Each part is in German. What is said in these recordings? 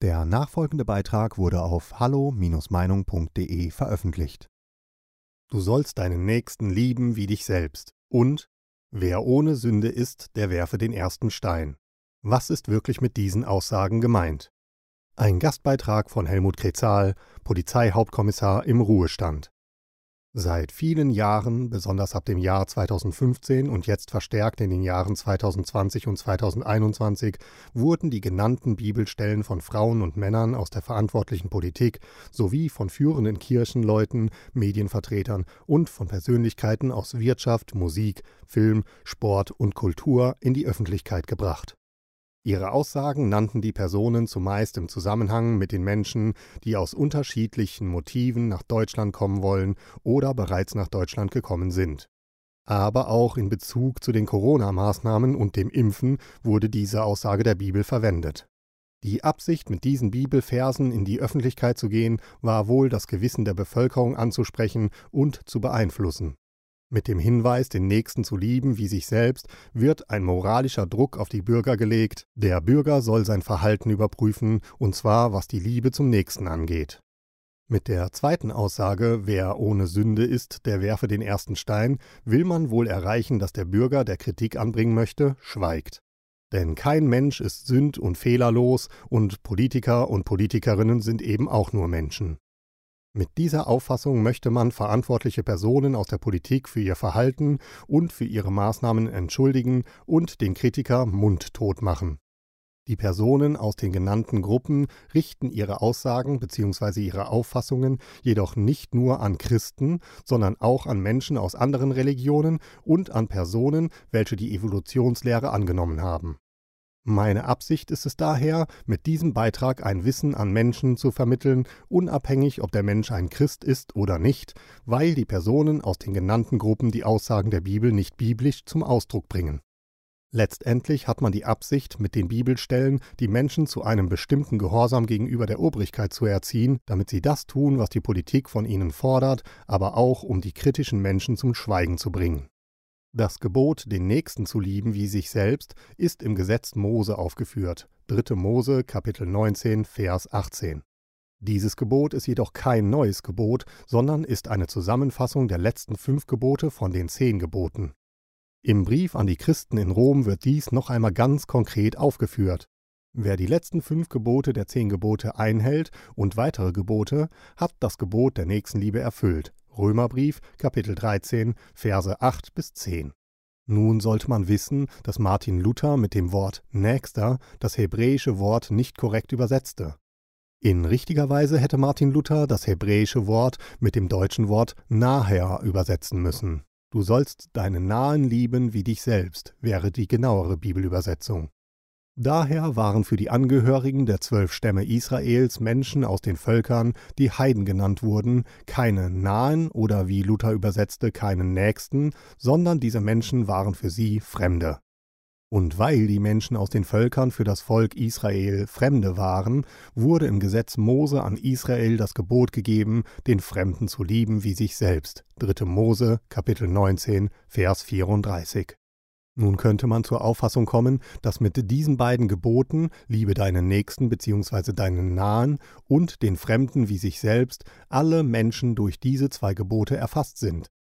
Der nachfolgende Beitrag wurde auf hallo-meinung.de veröffentlicht. Du sollst deinen Nächsten lieben wie dich selbst. Und wer ohne Sünde ist, der werfe den ersten Stein. Was ist wirklich mit diesen Aussagen gemeint? Ein Gastbeitrag von Helmut Krezal, Polizeihauptkommissar im Ruhestand. Seit vielen Jahren, besonders ab dem Jahr 2015 und jetzt verstärkt in den Jahren 2020 und 2021, wurden die genannten Bibelstellen von Frauen und Männern aus der verantwortlichen Politik sowie von führenden Kirchenleuten, Medienvertretern und von Persönlichkeiten aus Wirtschaft, Musik, Film, Sport und Kultur in die Öffentlichkeit gebracht. Ihre Aussagen nannten die Personen zumeist im Zusammenhang mit den Menschen, die aus unterschiedlichen Motiven nach Deutschland kommen wollen oder bereits nach Deutschland gekommen sind. Aber auch in Bezug zu den Corona-Maßnahmen und dem Impfen wurde diese Aussage der Bibel verwendet. Die Absicht, mit diesen Bibelversen in die Öffentlichkeit zu gehen, war wohl das Gewissen der Bevölkerung anzusprechen und zu beeinflussen. Mit dem Hinweis, den Nächsten zu lieben wie sich selbst, wird ein moralischer Druck auf die Bürger gelegt. Der Bürger soll sein Verhalten überprüfen, und zwar was die Liebe zum Nächsten angeht. Mit der zweiten Aussage, wer ohne Sünde ist, der werfe den ersten Stein, will man wohl erreichen, dass der Bürger, der Kritik anbringen möchte, schweigt. Denn kein Mensch ist sünd und fehlerlos, und Politiker und Politikerinnen sind eben auch nur Menschen. Mit dieser Auffassung möchte man verantwortliche Personen aus der Politik für ihr Verhalten und für ihre Maßnahmen entschuldigen und den Kritiker mundtot machen. Die Personen aus den genannten Gruppen richten ihre Aussagen bzw. ihre Auffassungen jedoch nicht nur an Christen, sondern auch an Menschen aus anderen Religionen und an Personen, welche die Evolutionslehre angenommen haben. Meine Absicht ist es daher, mit diesem Beitrag ein Wissen an Menschen zu vermitteln, unabhängig ob der Mensch ein Christ ist oder nicht, weil die Personen aus den genannten Gruppen die Aussagen der Bibel nicht biblisch zum Ausdruck bringen. Letztendlich hat man die Absicht, mit den Bibelstellen die Menschen zu einem bestimmten Gehorsam gegenüber der Obrigkeit zu erziehen, damit sie das tun, was die Politik von ihnen fordert, aber auch um die kritischen Menschen zum Schweigen zu bringen. Das Gebot, den Nächsten zu lieben wie sich selbst, ist im Gesetz Mose aufgeführt. 3. Mose, Kapitel 19, Vers 18. Dieses Gebot ist jedoch kein neues Gebot, sondern ist eine Zusammenfassung der letzten fünf Gebote von den zehn Geboten. Im Brief an die Christen in Rom wird dies noch einmal ganz konkret aufgeführt. Wer die letzten fünf Gebote der zehn Gebote einhält und weitere Gebote, hat das Gebot der Nächstenliebe erfüllt. Römerbrief, Kapitel 13, Verse 8 bis 10. Nun sollte man wissen, dass Martin Luther mit dem Wort Nächster das hebräische Wort nicht korrekt übersetzte. In richtiger Weise hätte Martin Luther das hebräische Wort mit dem deutschen Wort Naher übersetzen müssen. Du sollst deinen Nahen lieben wie dich selbst, wäre die genauere Bibelübersetzung. Daher waren für die Angehörigen der zwölf Stämme Israels Menschen aus den Völkern, die Heiden genannt wurden, keine nahen oder wie Luther übersetzte, keinen Nächsten, sondern diese Menschen waren für sie Fremde. Und weil die Menschen aus den Völkern für das Volk Israel Fremde waren, wurde im Gesetz Mose an Israel das Gebot gegeben, den Fremden zu lieben wie sich selbst. 3. Mose, Kapitel 19, Vers 34. Nun könnte man zur Auffassung kommen, dass mit diesen beiden Geboten, liebe deinen Nächsten bzw. deinen Nahen und den Fremden wie sich selbst, alle Menschen durch diese zwei Gebote erfasst sind.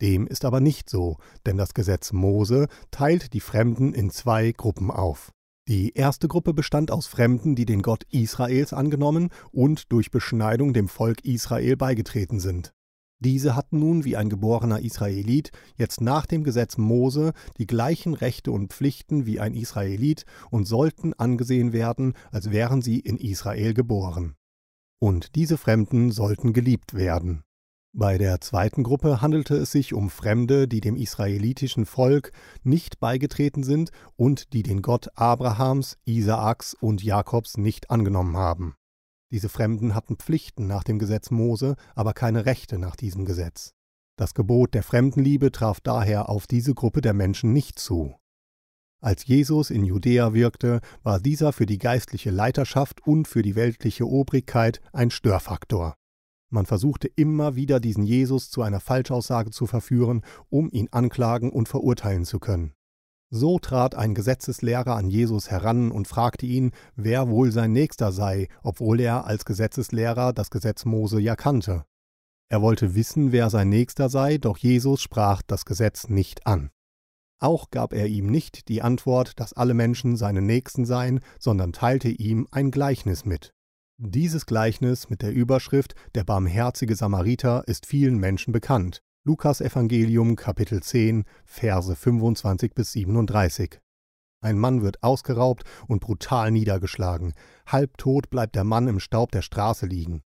Dem ist aber nicht so, denn das Gesetz Mose teilt die Fremden in zwei Gruppen auf. Die erste Gruppe bestand aus Fremden, die den Gott Israels angenommen und durch Beschneidung dem Volk Israel beigetreten sind. Diese hatten nun wie ein geborener Israelit jetzt nach dem Gesetz Mose die gleichen Rechte und Pflichten wie ein Israelit und sollten angesehen werden, als wären sie in Israel geboren. Und diese Fremden sollten geliebt werden. Bei der zweiten Gruppe handelte es sich um Fremde, die dem israelitischen Volk nicht beigetreten sind und die den Gott Abrahams, Isaaks und Jakobs nicht angenommen haben. Diese Fremden hatten Pflichten nach dem Gesetz Mose, aber keine Rechte nach diesem Gesetz. Das Gebot der Fremdenliebe traf daher auf diese Gruppe der Menschen nicht zu. Als Jesus in Judäa wirkte, war dieser für die geistliche Leiterschaft und für die weltliche Obrigkeit ein Störfaktor. Man versuchte immer wieder diesen Jesus zu einer Falschaussage zu verführen, um ihn anklagen und verurteilen zu können. So trat ein Gesetzeslehrer an Jesus heran und fragte ihn, wer wohl sein Nächster sei, obwohl er als Gesetzeslehrer das Gesetz Mose ja kannte. Er wollte wissen, wer sein Nächster sei, doch Jesus sprach das Gesetz nicht an. Auch gab er ihm nicht die Antwort, dass alle Menschen seine Nächsten seien, sondern teilte ihm ein Gleichnis mit. Dieses Gleichnis mit der Überschrift Der barmherzige Samariter ist vielen Menschen bekannt. Lukas Evangelium Kapitel 10 Verse 25 bis 37. Ein Mann wird ausgeraubt und brutal niedergeschlagen. Halbtot bleibt der Mann im Staub der Straße liegen.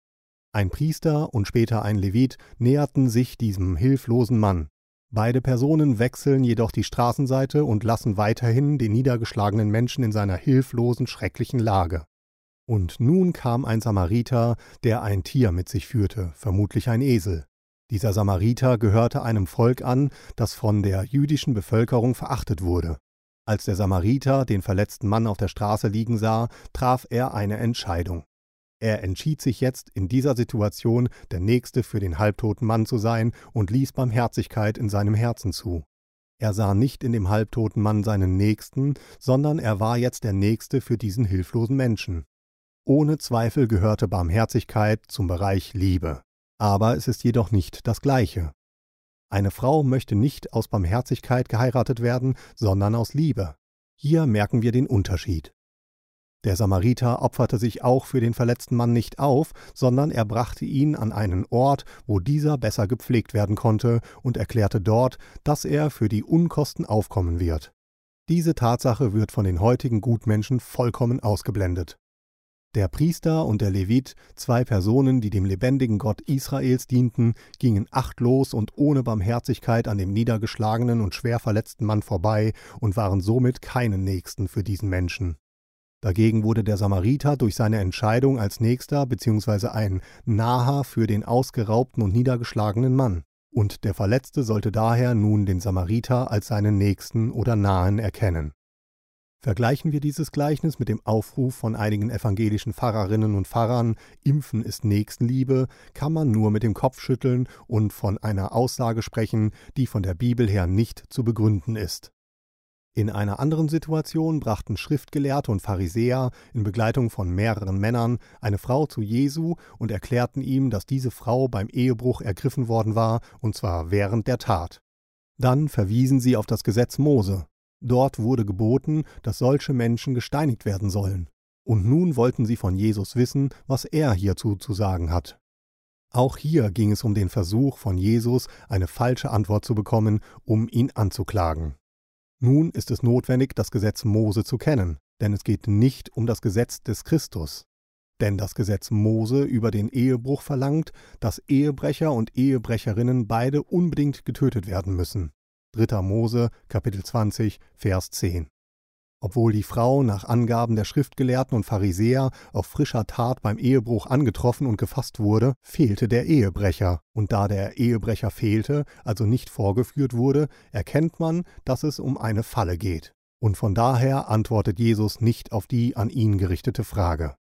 Ein Priester und später ein Levit näherten sich diesem hilflosen Mann. Beide Personen wechseln jedoch die Straßenseite und lassen weiterhin den niedergeschlagenen Menschen in seiner hilflosen, schrecklichen Lage. Und nun kam ein Samariter, der ein Tier mit sich führte, vermutlich ein Esel. Dieser Samariter gehörte einem Volk an, das von der jüdischen Bevölkerung verachtet wurde. Als der Samariter den verletzten Mann auf der Straße liegen sah, traf er eine Entscheidung. Er entschied sich jetzt, in dieser Situation der Nächste für den halbtoten Mann zu sein und ließ Barmherzigkeit in seinem Herzen zu. Er sah nicht in dem halbtoten Mann seinen Nächsten, sondern er war jetzt der Nächste für diesen hilflosen Menschen. Ohne Zweifel gehörte Barmherzigkeit zum Bereich Liebe. Aber es ist jedoch nicht das Gleiche. Eine Frau möchte nicht aus Barmherzigkeit geheiratet werden, sondern aus Liebe. Hier merken wir den Unterschied. Der Samariter opferte sich auch für den verletzten Mann nicht auf, sondern er brachte ihn an einen Ort, wo dieser besser gepflegt werden konnte, und erklärte dort, dass er für die Unkosten aufkommen wird. Diese Tatsache wird von den heutigen Gutmenschen vollkommen ausgeblendet. Der Priester und der Levit, zwei Personen, die dem lebendigen Gott Israels dienten, gingen achtlos und ohne Barmherzigkeit an dem niedergeschlagenen und schwer verletzten Mann vorbei und waren somit keine Nächsten für diesen Menschen. Dagegen wurde der Samariter durch seine Entscheidung als Nächster bzw. ein Naher für den ausgeraubten und niedergeschlagenen Mann. Und der Verletzte sollte daher nun den Samariter als seinen Nächsten oder Nahen erkennen. Vergleichen wir dieses Gleichnis mit dem Aufruf von einigen evangelischen Pfarrerinnen und Pfarrern, Impfen ist Nächstenliebe, kann man nur mit dem Kopf schütteln und von einer Aussage sprechen, die von der Bibel her nicht zu begründen ist. In einer anderen Situation brachten Schriftgelehrte und Pharisäer in Begleitung von mehreren Männern eine Frau zu Jesu und erklärten ihm, dass diese Frau beim Ehebruch ergriffen worden war, und zwar während der Tat. Dann verwiesen sie auf das Gesetz Mose. Dort wurde geboten, dass solche Menschen gesteinigt werden sollen. Und nun wollten sie von Jesus wissen, was er hierzu zu sagen hat. Auch hier ging es um den Versuch von Jesus, eine falsche Antwort zu bekommen, um ihn anzuklagen. Nun ist es notwendig, das Gesetz Mose zu kennen, denn es geht nicht um das Gesetz des Christus. Denn das Gesetz Mose über den Ehebruch verlangt, dass Ehebrecher und Ehebrecherinnen beide unbedingt getötet werden müssen. 3. Mose, Kapitel 20, Vers 10. Obwohl die Frau nach Angaben der Schriftgelehrten und Pharisäer auf frischer Tat beim Ehebruch angetroffen und gefasst wurde, fehlte der Ehebrecher, und da der Ehebrecher fehlte, also nicht vorgeführt wurde, erkennt man, dass es um eine Falle geht. Und von daher antwortet Jesus nicht auf die an ihn gerichtete Frage.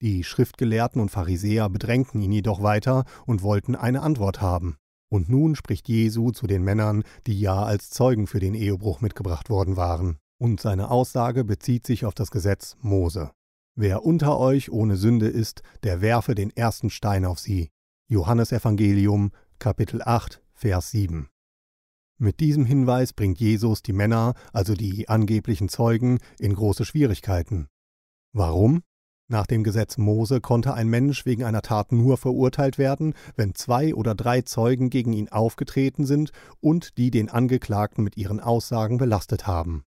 Die Schriftgelehrten und Pharisäer bedrängten ihn jedoch weiter und wollten eine Antwort haben. Und nun spricht Jesu zu den Männern, die ja als Zeugen für den Ehebruch mitgebracht worden waren und seine Aussage bezieht sich auf das Gesetz Mose. Wer unter euch ohne Sünde ist, der werfe den ersten Stein auf sie. Johannes Evangelium, Kapitel 8, Vers 7. Mit diesem Hinweis bringt Jesus die Männer, also die angeblichen Zeugen, in große Schwierigkeiten. Warum? Nach dem Gesetz Mose konnte ein Mensch wegen einer Tat nur verurteilt werden, wenn zwei oder drei Zeugen gegen ihn aufgetreten sind und die den Angeklagten mit ihren Aussagen belastet haben.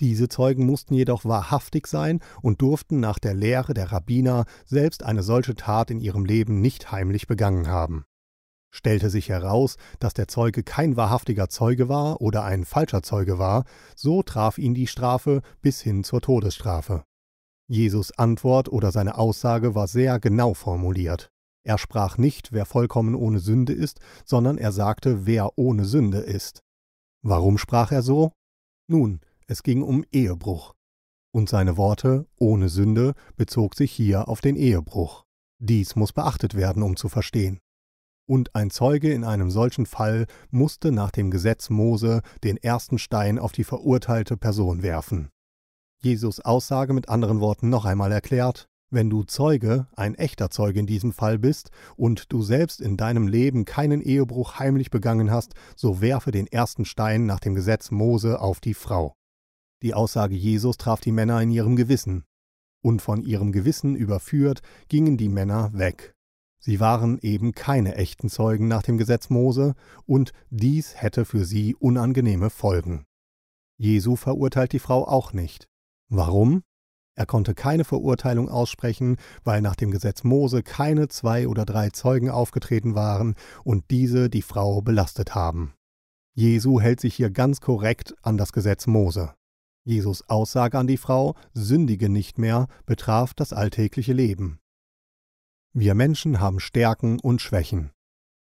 Diese Zeugen mussten jedoch wahrhaftig sein und durften nach der Lehre der Rabbiner selbst eine solche Tat in ihrem Leben nicht heimlich begangen haben. Stellte sich heraus, dass der Zeuge kein wahrhaftiger Zeuge war oder ein falscher Zeuge war, so traf ihn die Strafe bis hin zur Todesstrafe. Jesus Antwort oder seine Aussage war sehr genau formuliert. Er sprach nicht, wer vollkommen ohne Sünde ist, sondern er sagte, wer ohne Sünde ist. Warum sprach er so? Nun, es ging um Ehebruch. Und seine Worte ohne Sünde bezog sich hier auf den Ehebruch. Dies muss beachtet werden, um zu verstehen. und ein Zeuge in einem solchen Fall musste nach dem Gesetz Mose den ersten Stein auf die verurteilte Person werfen. Jesus Aussage mit anderen Worten noch einmal erklärt, wenn du Zeuge, ein echter Zeuge in diesem Fall bist, und du selbst in deinem Leben keinen Ehebruch heimlich begangen hast, so werfe den ersten Stein nach dem Gesetz Mose auf die Frau. Die Aussage Jesus traf die Männer in ihrem Gewissen. Und von ihrem Gewissen überführt gingen die Männer weg. Sie waren eben keine echten Zeugen nach dem Gesetz Mose, und dies hätte für sie unangenehme Folgen. Jesu verurteilt die Frau auch nicht. Warum? Er konnte keine Verurteilung aussprechen, weil nach dem Gesetz Mose keine zwei oder drei Zeugen aufgetreten waren und diese die Frau belastet haben. Jesu hält sich hier ganz korrekt an das Gesetz Mose. Jesus Aussage an die Frau, sündige nicht mehr, betraf das alltägliche Leben. Wir Menschen haben Stärken und Schwächen.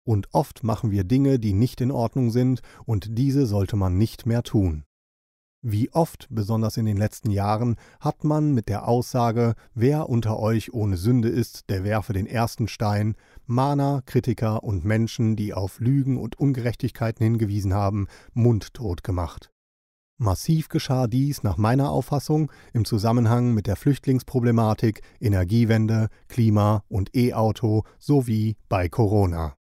Und oft machen wir Dinge, die nicht in Ordnung sind, und diese sollte man nicht mehr tun. Wie oft, besonders in den letzten Jahren, hat man mit der Aussage, wer unter euch ohne Sünde ist, der werfe den ersten Stein, Mahner, Kritiker und Menschen, die auf Lügen und Ungerechtigkeiten hingewiesen haben, mundtot gemacht. Massiv geschah dies nach meiner Auffassung im Zusammenhang mit der Flüchtlingsproblematik, Energiewende, Klima und E-Auto sowie bei Corona.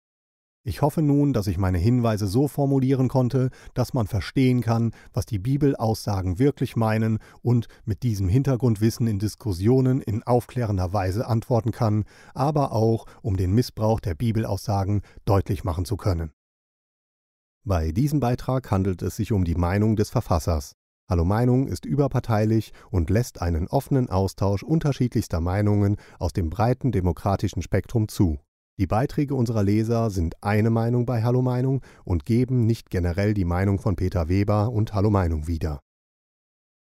Ich hoffe nun, dass ich meine Hinweise so formulieren konnte, dass man verstehen kann, was die Bibelaussagen wirklich meinen und mit diesem Hintergrundwissen in Diskussionen in aufklärender Weise antworten kann, aber auch um den Missbrauch der Bibelaussagen deutlich machen zu können. Bei diesem Beitrag handelt es sich um die Meinung des Verfassers. Hallo Meinung ist überparteilich und lässt einen offenen Austausch unterschiedlichster Meinungen aus dem breiten demokratischen Spektrum zu. Die Beiträge unserer Leser sind eine Meinung bei Hallo Meinung und geben nicht generell die Meinung von Peter Weber und Hallo Meinung wieder.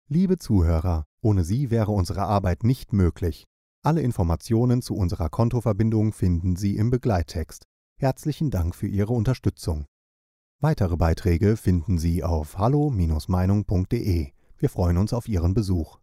Liebe Zuhörer, ohne Sie wäre unsere Arbeit nicht möglich. Alle Informationen zu unserer Kontoverbindung finden Sie im Begleittext. Herzlichen Dank für Ihre Unterstützung. Weitere Beiträge finden Sie auf hallo-meinung.de. Wir freuen uns auf Ihren Besuch.